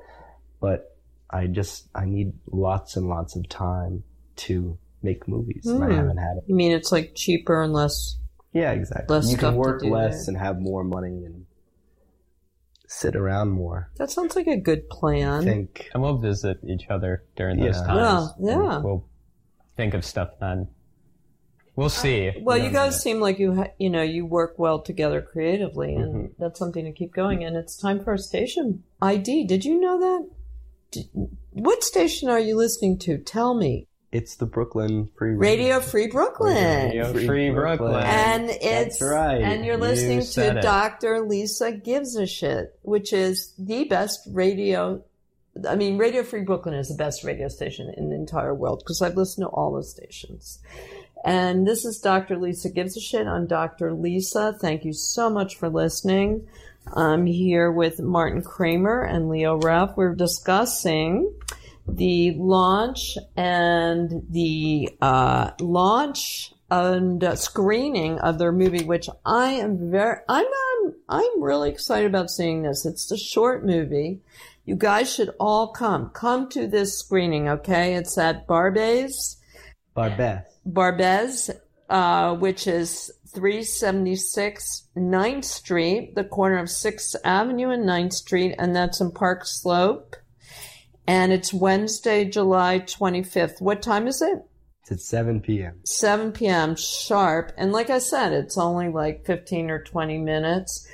But I just I need lots and lots of time to make movies, and I Hmm. haven't had it. You mean it's like cheaper and less? Yeah, exactly. Less you can work less there. and have more money and sit around more. That sounds like a good I plan. think and we'll visit each other during those Yeah. times. Yeah, yeah. We'll think of stuff then. We'll see. Well, you guys seem like you ha- you know you work well together creatively, and Mhm. that's something to keep going. And it's time for a station ID. Did you know that? Did, what station are you listening to? Tell me. It's the Brooklyn Free Radio Free Brooklyn. Radio Free Free Brooklyn. Brooklyn. And it's right. and you're listening said to it. Dr. Lisa Gives a Shit, which is the best radio. I mean, Radio Free Brooklyn is the best radio station in the entire world because I've listened to all the stations. And this is Dr. Lisa Gives a Shit on Dr. Lisa. Thank you so much for listening. I'm here with Martin Kramer and Leo Ralph. We're discussing the launch and the uh, launch and uh, screening of their movie, which I am very, I'm, I'm, I'm really excited about seeing this. It's a short movie. You guys should all come. Come to this screening, okay? It's at Barbès. Barbeth. Barbez, uh, which is 376 9th Street, the corner of 6th Avenue and 9th Street, and that's in Park Slope. And it's Wednesday, July 25th. What time is it? It's at 7 p.m. 7 p.m. sharp. And like I said, it's only like 15 or 20 minutes.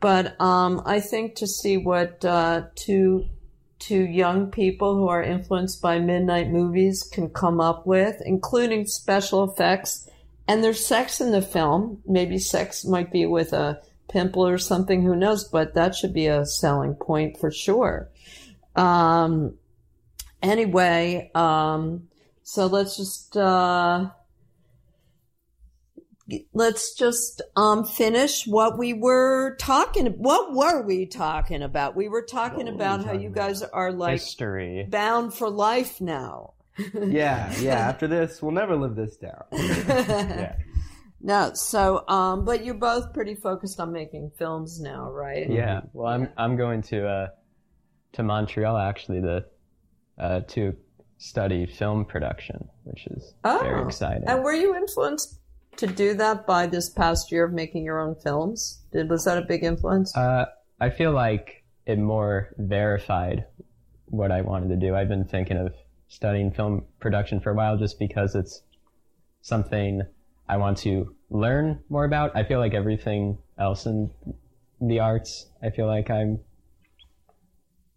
But um, I think to see what uh, two two young people who are influenced by midnight movies can come up with, including special effects, and there's sex in the film. Maybe sex might be with a pimple or something. Who knows? But that should be a selling point for sure. Um, anyway, um, so let's just uh, let's just um, finish what we were talking. What were we talking about? We were talking What were we about how you guys are like History. bound for life now. Yeah, yeah. After this, we'll never live this down. Yeah. No, so um, but you're both pretty focused on making films now, right? Yeah. Well, I'm I'm going to uh, to Montreal actually to uh, to study film production, which is very Oh. exciting. And were you influenced to do that by this past year of making your own films? Did was that a big influence? Uh, I feel like it more verified what I wanted to do. I've been thinking of studying film production for a while just because it's something I want to learn more about. I feel like everything else in the arts, I feel like I'm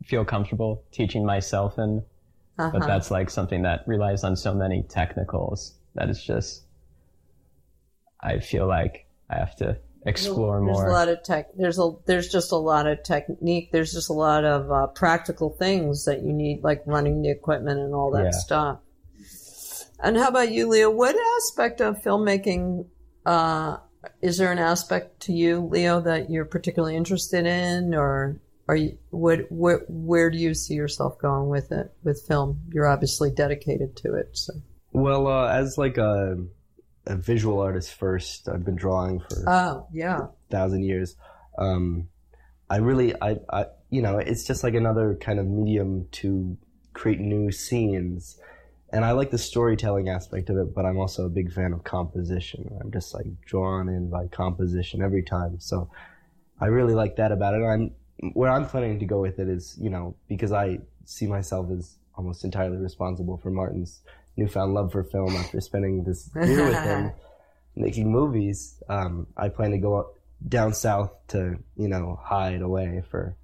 feel comfortable teaching myself in, but Uh-huh. that's like something that relies on so many technicals that it's just I feel like I have to explore there's more. a lot of tech. There's a there's just a lot of technique. There's just a lot of uh, practical things that you need, like running the equipment and all that Yeah. stuff. And how about you, Leo? What aspect of filmmaking uh, is there an aspect to you, Leo, that you're particularly interested in, or are you what where, where do you see yourself going with it with film? You're obviously dedicated to it. So. Well, uh, as like a, a visual artist first, I've been drawing for Oh yeah. thousand years. Um, I really, I, I, you know, it's just like another kind of medium to create new scenes. And I like the storytelling aspect of it, but I'm also a big fan of composition. I'm just like drawn in by composition every time. So I really like that about it. I'm where I'm planning to go with it is, you know, because I see myself as almost entirely responsible for Martin's newfound love for film after spending this year with him making movies. Um, I plan to go up down south to, you know, hide away for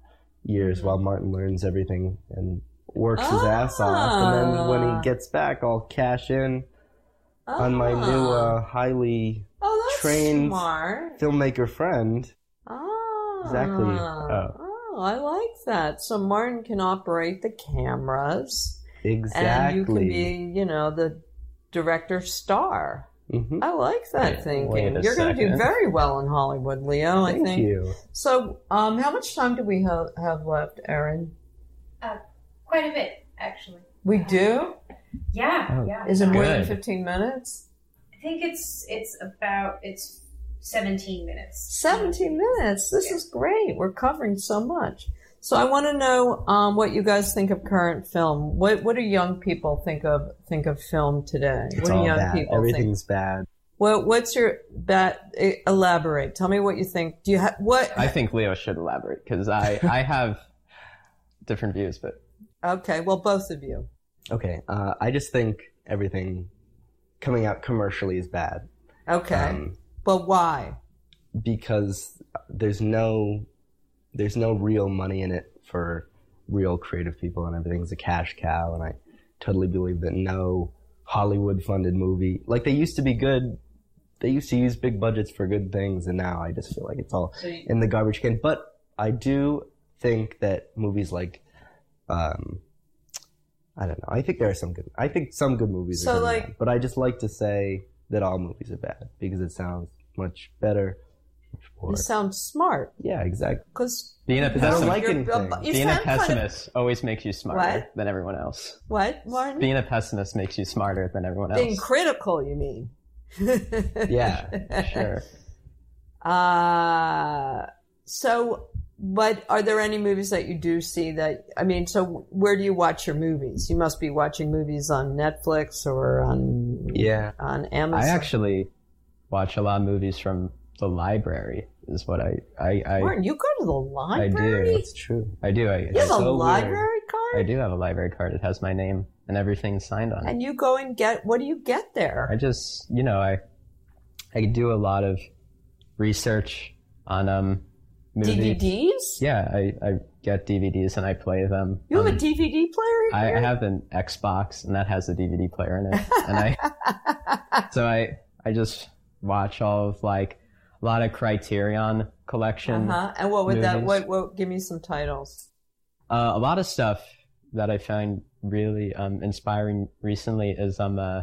years while Martin learns everything and works his ass off. And then when Ah. he gets back, I'll cash in on my new Ah. uh, highly oh, trained smart. filmmaker friend. Exactly. Oh, I like that. So Martin can operate the cameras, Exactly. and you can be, you know, the director star. Mhm. I like that Wait thinking. You're going to do very well in Hollywood, Leo. I Thank think. you. So, um, how much time do we ha- have left, Erin? Quite a bit, actually. We do. Yeah, Oh. yeah. Is it more than fifteen minutes? I think it's it's about it's seventeen minutes. Seventeen minutes. This is great. We're covering so much. So I want to know um, what you guys think of current film. What What do young people think of think of film today? It's what do all young bad. people think? Everything's bad. What What's your bet? eh, Elaborate. Tell me what you think. Do you have what? I think Leo should elaborate because I, I have different views, but okay. Well, both of you. Okay. Uh, I just think everything coming out commercially is bad. Okay. Um, but why? because there's no there's no real money in it for real creative people and everything's a cash cow and I totally believe that no Hollywood funded movie. Like they used to be good. They used to use big budgets for good things, and now I just feel like it's all in the garbage can. But I do think that movies like, um, I don't know. I think there are some good. I think some good movies So, are like- but I just like to say that all movies are bad because it sounds much better. much more- You sound smart yeah, exactly. because Being a I don't pessimist, like you're- anything. being a sound kind of- pessimist always makes you smarter What? than everyone else. what, Martin? Being a pessimist makes you smarter than everyone else. Being critical, you mean? Yeah, Sure. Uh, so, but are there any movies that you do see that, I mean, so where do you watch your movies? You must be watching movies on Netflix or on, Yeah. on Amazon. I actually watch a lot of movies from the library. Is what I I I, Martin, you go to the library. I do. It's true. I do. I, You have a so weird. library card? I do have a library card. It has my name and everything signed on. it. And you go and get, what do you get there? I just, you know, I I do a lot of research on um movies. DVDs? Yeah, I, I get DVDs and I play them. You have a Um, DVD player I? I have an Xbox and that has a DVD player in it, and I so I I just watch all of like a lot of Criterion collection. Uh-huh. And what would that, what, what, give me some titles. Uh, a lot of stuff that I find really um, inspiring recently is um uh,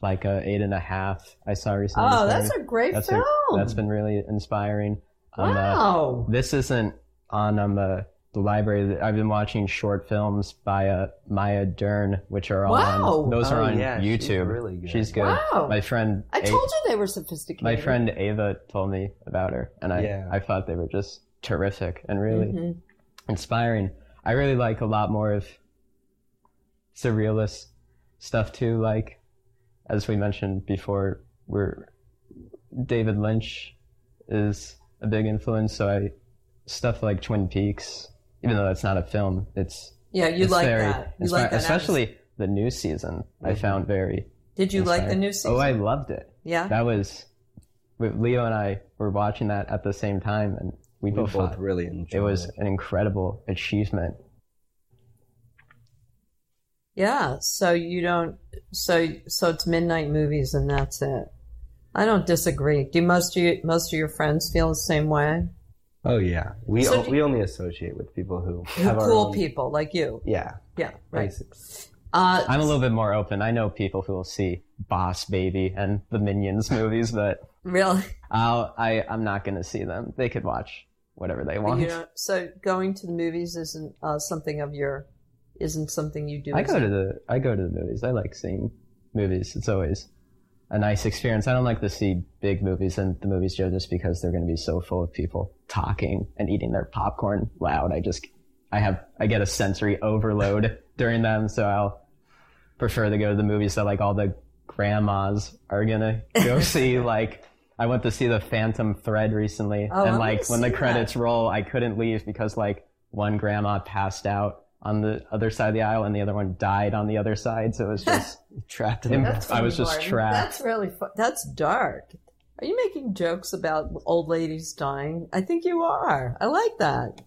like a eight and a half. I saw recently. Oh, that's a great that's film. a- that's been really inspiring. Um, uh, wow. this isn't on um uh, the library. I've been watching short films by uh, Maya Deren, which are all Wow. on. Those are Oh, on yeah, she's YouTube. really good. She's good. Wow. My friend. I A- told you they were sophisticated. my friend Ava told me about her, and I Yeah. I thought they were just terrific and really Mhm. inspiring. I really like a lot more of surrealist stuff too. Like as we mentioned before, we're David Lynch is a big influence. So I stuff like Twin Peaks, even though that's not a film, it's Yeah, you it's like very that. You inspir- like that. especially the new season. I found very. Did you like the new season? Oh, I loved it. yeah. That was Leo and I were watching that at the same time, and we, We both, both really enjoyed it was an incredible achievement. Yeah. So you don't. So so it's midnight movies and that's it. I don't disagree. Do most of you, most of your friends feel the same way? Oh yeah, we So o- do- we only associate with people who Who have cool own- people like you? Yeah, Yeah. Right. Uh, I'm a little bit more open. I know people who will see Boss Baby and the Minions movies, but really. I'll, I I'm not going to see them. They could watch whatever they want. You know, so going to the movies isn't uh, something of your isn't something you do. I go a- to the I go to the movies. I like seeing movies. It's always a nice experience. I don't like to see big movies in the movies Joe just because they're going to be so full of people talking and eating their popcorn loud. I just I have I get a sensory overload during them, so I'll prefer to go to the movies that like all the grandmas are gonna go see. Like I went to see the Phantom Thread recently, Oh, and wanna like when the see that. credits roll, I couldn't leave because like one grandma passed out on the other side of the aisle and the other one died on the other side. So it was just trapped in the That's I was just trapped. That's really fun. That's dark. Are you making jokes about old ladies dying? I think you are. I like that.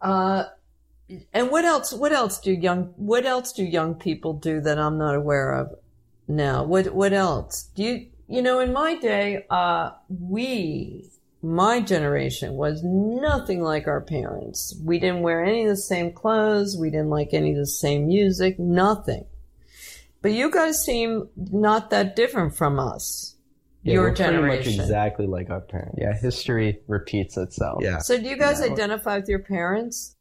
Uh, and what else? What else do young? What else do young people do that I'm not aware of now? What What else do you? You know, in my day, uh, we, my generation, was nothing like our parents. We didn't wear any of the same clothes. We didn't like any of the same music. Nothing. But you guys seem not that different from us. Yeah, your we're pretty much exactly like our parents. yeah, history repeats itself. Yeah. So do you guys Yeah. identify with your parents?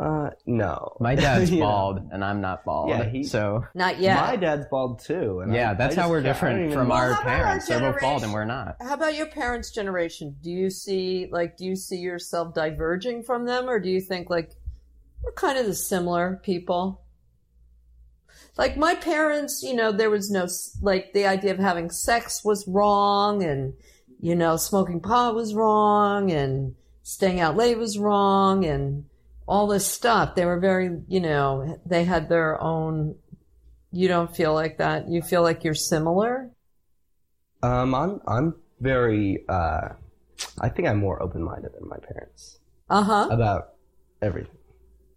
Uh, no. My dad's You know. bald and I'm not bald. Yeah, he- so Not yet. My dad's bald too. And yeah, I- that's I how we're can't- I don't different even from know. our Well, how about our parents. They're both bald generation? and we're not. How about your parents' generation? Do you see like do you see yourself diverging from them or do you think like we're kind of the similar people? Like my parents, you know, there was no s- like the idea of having sex was wrong and you know, smoking pot was wrong and staying out late was wrong and all this stuff. They were very, you know, they had their own you don't feel like that. You feel like you're similar? Um, I'm I'm very. Uh, I think I'm more open minded than my parents Uh-huh. about everything.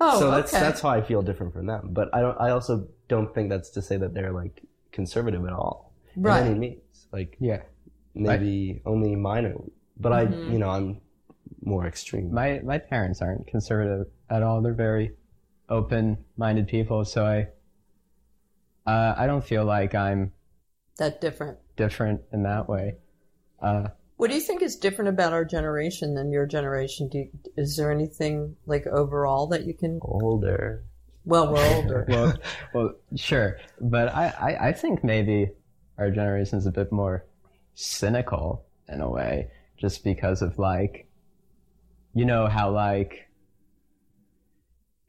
Oh, so that's okay. that's how I feel different from them. But I don't. I also don't think that's to say that they're like conservative at all. Right. In any means. Like Yeah. maybe only minor. But I, Mm-hmm. you know, I'm more extreme. My my parents aren't conservative at all. They're very open-minded people, so I uh, I don't feel like I'm That different. different in that way. Uh, What do you think is different about our generation than your generation? Do you, is there anything like overall that you can? Older. Well, we're older. well, well, sure, but I, I, I think maybe our generation's a bit more cynical in a way, just because of like, you know how like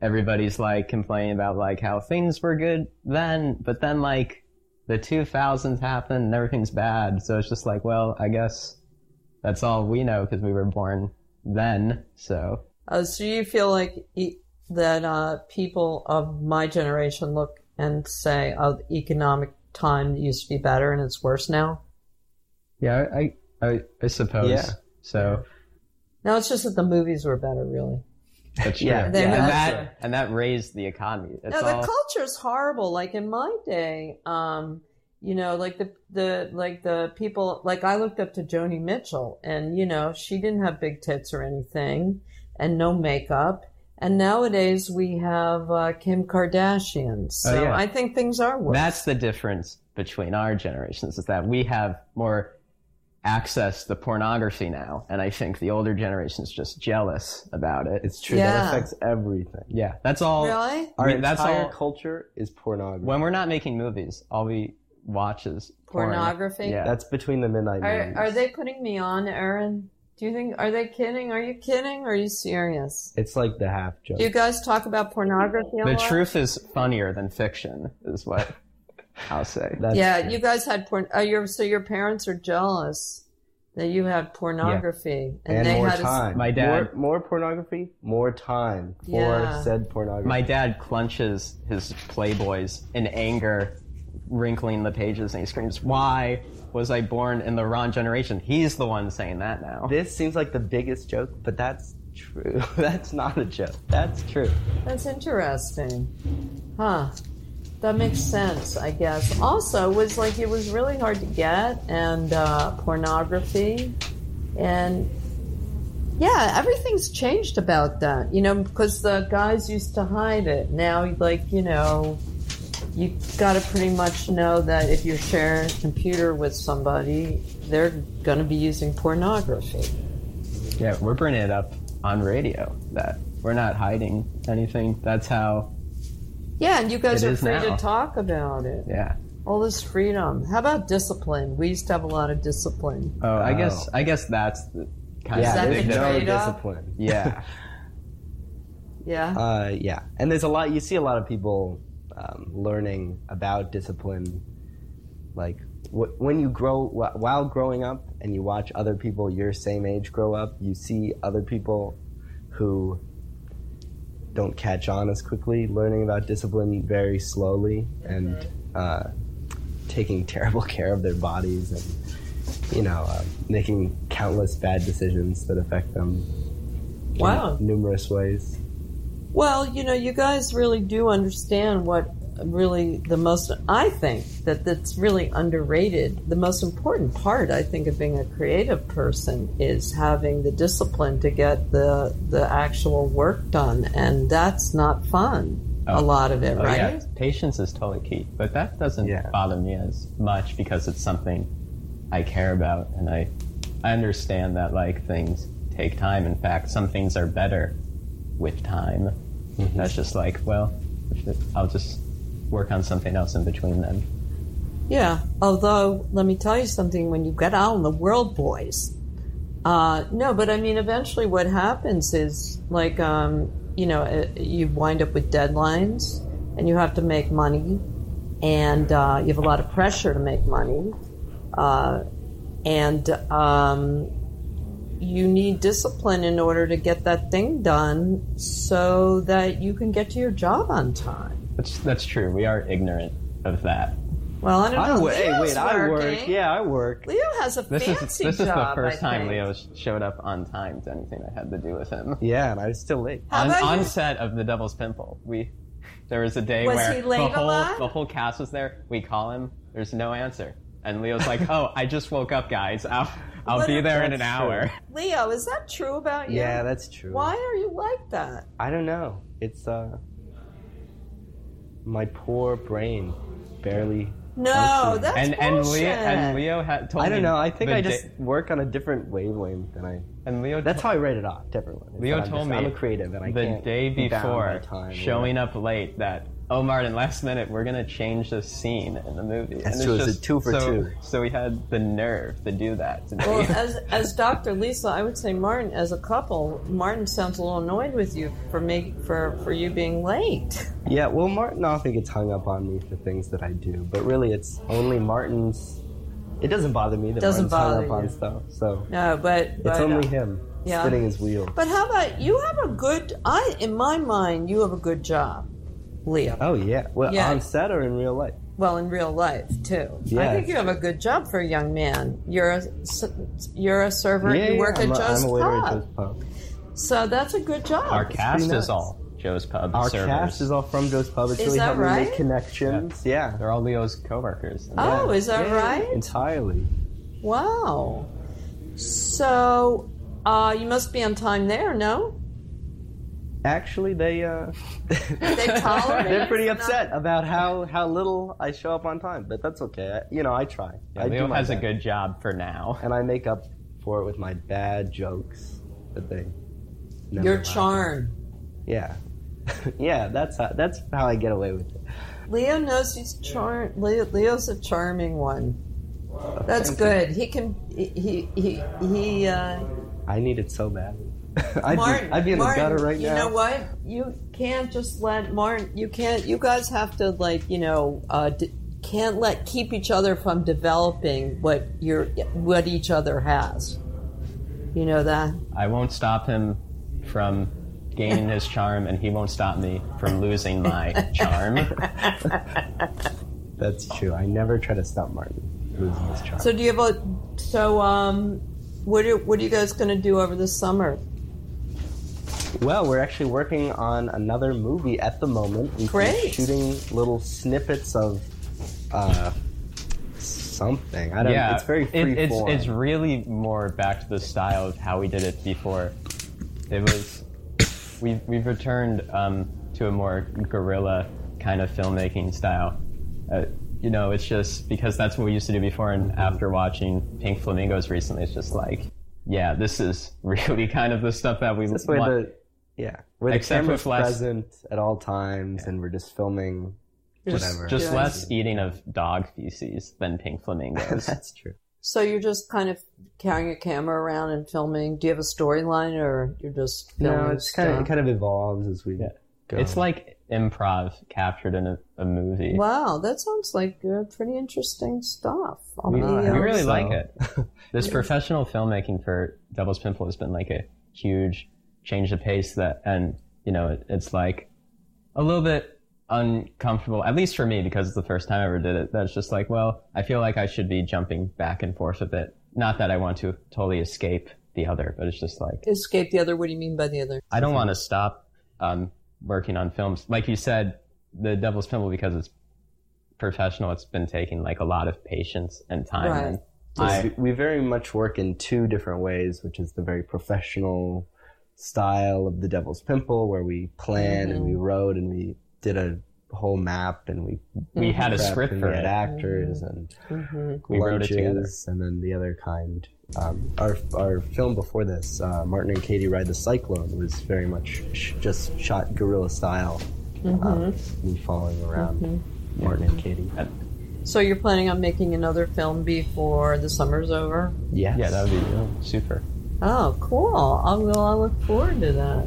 everybody's like complaining about like how things were good then, but then like the 2000s happened and everything's bad, so it's just like, well, I guess that's all we know because we were born then, so. Uh, so you feel like e- that uh, people of my generation look and say, "Oh, the economic time used to be better and it's worse now." Yeah, I, I, I suppose. Yeah. So No, it's just that the movies were better, really. That's true. Yeah, They're and that and that raised the economy. It's no, the all culture is horrible. Like in my day, um, you know, like the the like the people like I looked up to Joni Mitchell, and you know, she didn't have big tits or anything, and no makeup. And nowadays we have uh, Kim Kardashian. So Oh, yeah. I think things are worse. that's the difference between our generations is that we have more access the pornography now, and I think the older generation is just jealous about it. It's true. Yeah. That affects everything. yeah, that's all. really Our I mean, that's entire all- culture is pornography. When we're not making movies, all we watch is porn. pornography. Yeah. That's between the midnight Are movies. are they putting me on, Aaron? Do you think are they kidding? Are you kidding? Or are you serious? It's like the half joke. Do you guys talk about pornography a The lot? truth is funnier than fiction, is what I'll say. That's yeah, true. you guys had porn. Oh, your so your parents are jealous that you had pornography, and, they more had a s- time. My dad- more, more pornography, more time for Yeah. said pornography. My dad clenches his Playboys in anger, wrinkling the pages, and he screams, Why was I born in the wrong generation? He's the one saying that now. this seems like the biggest joke, but that's true. that's not a joke. That's true. That's interesting, huh? That makes sense, I guess. Also, it was like it was really hard to get, and uh, pornography, and yeah, everything's changed about that. You know, because the guys used to hide it. Now, like you know, you got to pretty much know that if you share a computer with somebody, they're going to be using pornography. Yeah, we're bringing it up on radio that we're not hiding anything. That's how, Yeah, and you guys It are free now. to talk about it. yeah. All this freedom. How about discipline? We used to have a lot of discipline. Oh, I Oh. guess I guess that's the kind Yeah, that of the there's no discipline. Yeah. Yeah. Uh, yeah, and there's a lot. You see a lot of people um, learning about discipline, like wh- when you grow wh- while growing up, and you watch other people your same age grow up. You see other people who don't catch on as quickly, learning about discipline very slowly, and uh, taking terrible care of their bodies, and you know, uh, making countless bad decisions that affect them. in Wow. numerous ways. Well, you know, you guys really do understand what really the most, I think that that's really underrated. The most important part, I think, of being a creative person is having the discipline to get the, the actual work done. And that's not fun. A Oh. lot of it, Oh, right? yeah. Patience is totally key. But that doesn't Yeah. bother me as much because it's something I care about and I I understand that like things take time. In fact, some things are better with time. Mm-hmm. That's just like, well, I'll just work on something else in between then. Yeah. Although, let me tell you something. When you get out in the world, boys. Uh, no, but I mean, eventually, what happens is like, um, you know, uh, you wind up with deadlines, and you have to make money, and uh, you have a lot of pressure to make money, uh, and um, you need discipline in order to get that thing done, so that you can get to your job on time. That's that's true. We are ignorant of that. Well, I don't I know. wo- hey, Leo's wait, I work. working. Yeah, I work. Leo has a This fancy is this is the job. first I time think. Leo showed up on time to anything that had to do with him. Yeah, and I was still late. How on, about on you? set of The Devil's Pimple, we There was a day Was where he late the a whole lot? the whole cast was there. We call him. There's no answer. And Leo's like, "Oh, I just woke up, guys. I'll I'll What be if there in an that's hour." Leo, is that true about you? Yeah, that's true. Why are you like that? I don't know. It's uh, my poor brain barely. No, functioning. that's And and. Leo and Leo had told me. I don't know. I think the I day- just work on a different wavelength than I. and Leo That's how I rate it off. Different one. Leo told just- me I'm a creative and I the can't day before by time or showing whatever. up late that oh Martin last minute we're gonna change the scene in the movie. That's and true, It's it's a two for so, two. So we had the nerve to do that to me. Well, as as Dr. Lisa, I would say Martin, as a couple, Martin sounds a little annoyed with you for make for for you being late. Yeah, well, Martin often gets hung up on me for things that I do, but really, it's only Martin's. It doesn't bother me that Doesn't Martin's hung bother up on stuff. So No, but, but it's only uh, him yeah. spinning his wheel. But how about you have a good? I in my mind, you have a good job, Leo. Oh yeah, well, Yeah. on set or in real life? Well, in real life too. Yeah, I think you have a good job for a young man. You're a s- you're a server. yeah, you work yeah, at I'm a- Joe's I'm a waiter Pub. at Joe's Pub. So that's a good job. Our cast pretty is nuts. all Joe's Pub Our servers. cast is all from Joe's Pub. It's Is really that helped right? make connections. Yeah, They're all Leo's coworkers. oh, is that Yeah, right? Entirely. Wow. So uh, you must be on time there, no? Actually, they uh, They tolerate. they're pretty upset about how how little I show up on time, but that's okay. I, you know, I try. Yeah, I Leo do my has a good job for now. and I make up for it with my bad jokes that they. never Your laugh at. charm. Yeah, yeah. That's how that's how I get away with it. Leo knows he's charm. Leo, Leo's a charming one. That's good. He can. He he he. Uh, I need it so bad. I'd, Martin, be, I'd be in Martin, the gutter right you now. You know what? You can't just let Martin. You can't. You guys have to like you know. Uh, d- can't let keep each other from developing what your what each other has. You know that. I won't stop him from gaining his charm, and he won't stop me from losing my charm. That's true. I never try to stop Martin losing his charm. So do you have a? So um, what are what are you guys going to do over the summer? Well, we're actually working on another movie at the moment. We've been Great. shooting little snippets of uh, something. I don't. yeah, it's very it- it's form. it's really more back to the style of how we did it before. It was we've we've returned um, to a more guerrilla kind of filmmaking style. Uh, you know, it's just because that's what we used to do before, and after watching Pink Flamingos recently, it's just like, yeah, this is really kind of the stuff that we That's where want. the yeah, where the Except camera's with less- present at all times, and we're just filming whatever. just Yeah. less eating of dog feces than Pink Flamingos. That's true. So you're just kind of carrying a camera around and filming. Do you have a storyline, or you're just filming? No, it's kind of it kind of evolves as we Yeah. go. it's like improv captured in a, a movie. Wow, that sounds like uh, pretty interesting stuff. I'll We, we uh, really so. like it. This professional filmmaking for Devil's Pimple has been like a huge change of pace that, and you know, it, it's like a little bit uncomfortable, at least for me, because it's the first time I ever did it. That's just like, well, I feel like I should be jumping back and forth with it. Not that I want to totally escape the other, but it's just like, escape the other. What do you mean by the other? I don't want to stop um, working on films. Like you said, the Devil's Pimple, because it's professional, it's been taking like a lot of patience and time. Right. And I, we we very much work in two different ways, which is the very professional style of the Devil's Pimple, where we plan and we Mm-hmm. wrote and we did a whole map and we we had a script and for we had it. actors and Mm-hmm. We wrote it together. and then the other kind. Um, our our film before this, uh, Martin and Katie Ride the Cyclone, was very much sh- just shot guerrilla style. Mm-hmm. Um, me following around Martin and Katie. So you're planning on making another film before the summer's over? Yes. Yeah, that would be uh, super. Oh, cool. I will. I look forward to that.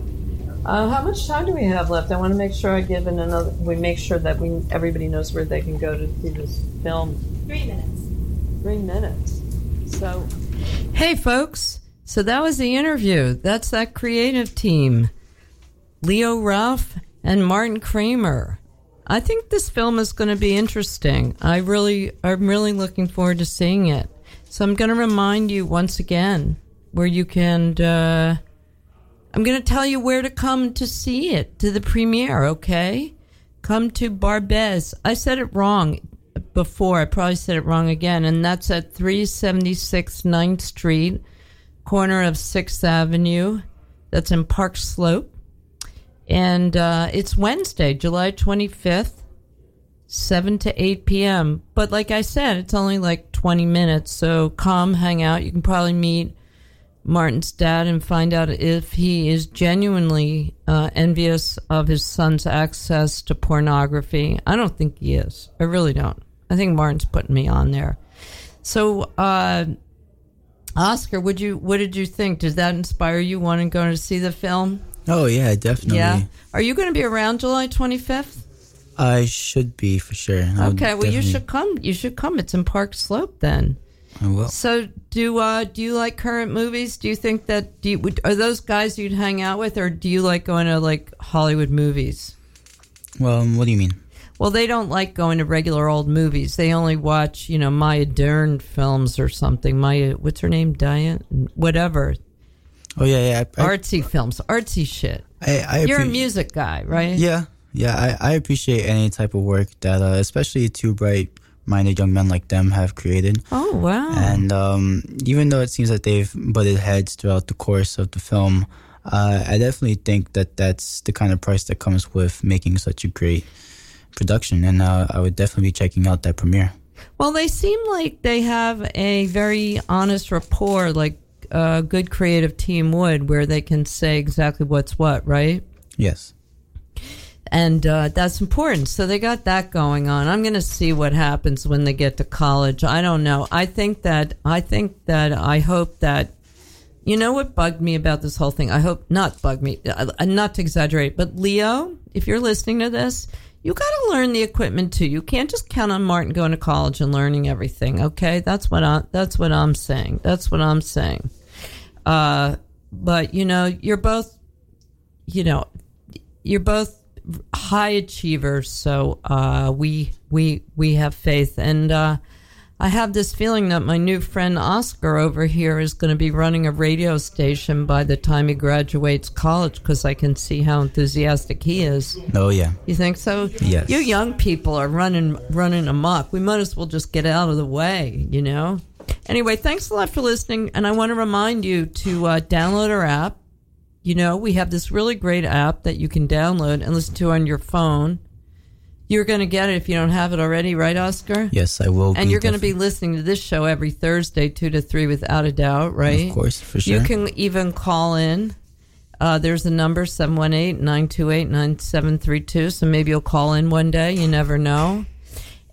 Uh, how much time do we have left? I want to make sure I give in another. We make sure that we everybody knows where they can go to see this film. Three minutes. Three minutes. So, hey, folks. So that was the interview. That's that creative team Leo Ralph and Martin Kramer. I think this film is going to be interesting. I really, I'm really looking forward to seeing it. So I'm going to remind you once again where you can. Uh, I'm going to tell you where to come to see it to the premiere. Okay, come to Barbez. I said it wrong before. I probably said it wrong again. And that's at 376 9th Street, corner of 6th Avenue. That's in Park Slope. And uh, it's Wednesday, July 25th, 7 to 8 p.m. But like I said, it's only like 20 minutes. So come, hang out. You can probably meet Martin's dad and find out if he is genuinely uh, envious of his son's access to pornography. I don't think he is. I really don't. I think Martin's putting me on there. So, uh, Oscar, would you what did you think? Does that inspire you wanting to go to see the film? Oh yeah, definitely. Yeah. Are you going to be around July 25th? I should be for sure. I'll Okay, well you should come. You should come. It's in Park Slope then. I will. So, do uh, do you like current movies? Do you think that do you, would, are those guys you'd hang out with, or do you like going to like Hollywood movies? Well, what do you mean? Well, they don't like going to regular old movies. They only watch, you know, Maya Deren films or something. Maya, what's her name? Diane, whatever. Oh yeah, yeah. I, I, Artsy films, artsy shit. I, I You're a music guy, right? Yeah, yeah. I, I appreciate any type of work that, uh, especially two bright-minded young men like them have created. Oh wow. And um, even though it seems that they've butted heads throughout the course of the film, uh, I definitely think that that's the kind of price that comes with making such a great production. And uh, I would definitely be checking out that premiere. Well, they seem like they have a very honest rapport, like a good creative team would, where they can say exactly what's what, right? Yes. And uh, that's important. So they got that going on. I'm going to see what happens when they get to college. I don't know. I think that I think that I hope that you know what bugged me about this whole thing. I hope not bug me, uh, not to exaggerate, but Leo, if you're listening to this, you got to learn the equipment too. You can't just count on Martin going to college and learning everything. Okay, that's what I that's what I'm saying. That's what I'm saying. Uh, but you know, you're both, you know, you're both high achievers. So uh, we we we have faith, and uh, I have this feeling that my new friend Oscar over here is going to be running a radio station by the time he graduates college because I can see how enthusiastic he is. Oh yeah. You think so? Yes. You young people are running running amok. We might as well just get out of the way, you know. Anyway, thanks a lot for listening, and I want to remind you to uh, download our app. You know, we have this really great app that you can download and listen to on your phone. You're going to get it if you don't have it already, right, Oscar? Yes, I will. And you're going to be listening to this show every Thursday, two to three, without a doubt, right? Of course, for sure. You can even call in. Uh, there's a number, 718-928-9732. So maybe you'll call in one day. You never know.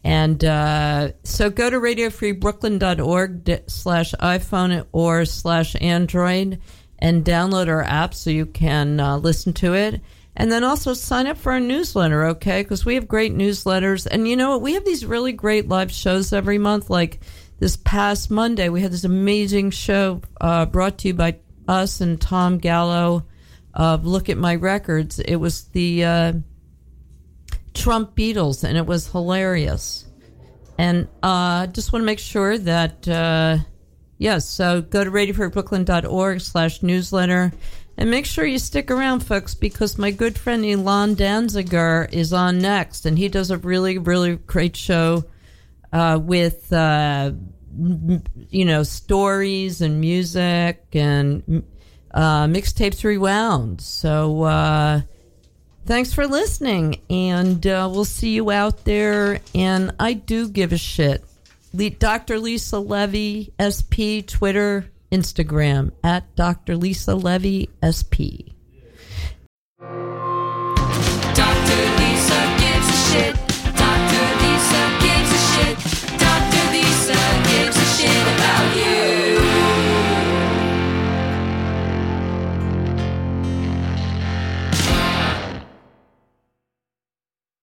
And uh, so go to radiofreebrooklyn.org slash iPhone or slash Android and download our app so you can uh, listen to it. And then also sign up for our newsletter, okay? Because we have great newsletters. And you know what? We have these really great live shows every month. Like this past Monday, we had this amazing show uh, brought to you by us and Tom Gallo of Look at My Records. It was the uh, Trump Beatles, and it was hilarious. And uh, just want to make sure that, uh, yes, so go to radiofreebrooklyn.org slash newsletter and make sure you stick around, folks, because my good friend Elon Danziger is on next, and he does a really, really great show uh, with, uh, you know, stories and music and uh, mixtapes rewound. So, uh, Thanks for listening, and uh, we'll see you out there. And I do give a shit. Le- Dr. Lisa Levy, SP, Twitter, Instagram at Dr. Lisa Levy SP. Dr. Lisa gives a shit. Dr. Lisa gives a shit. Dr. Lisa gives a shit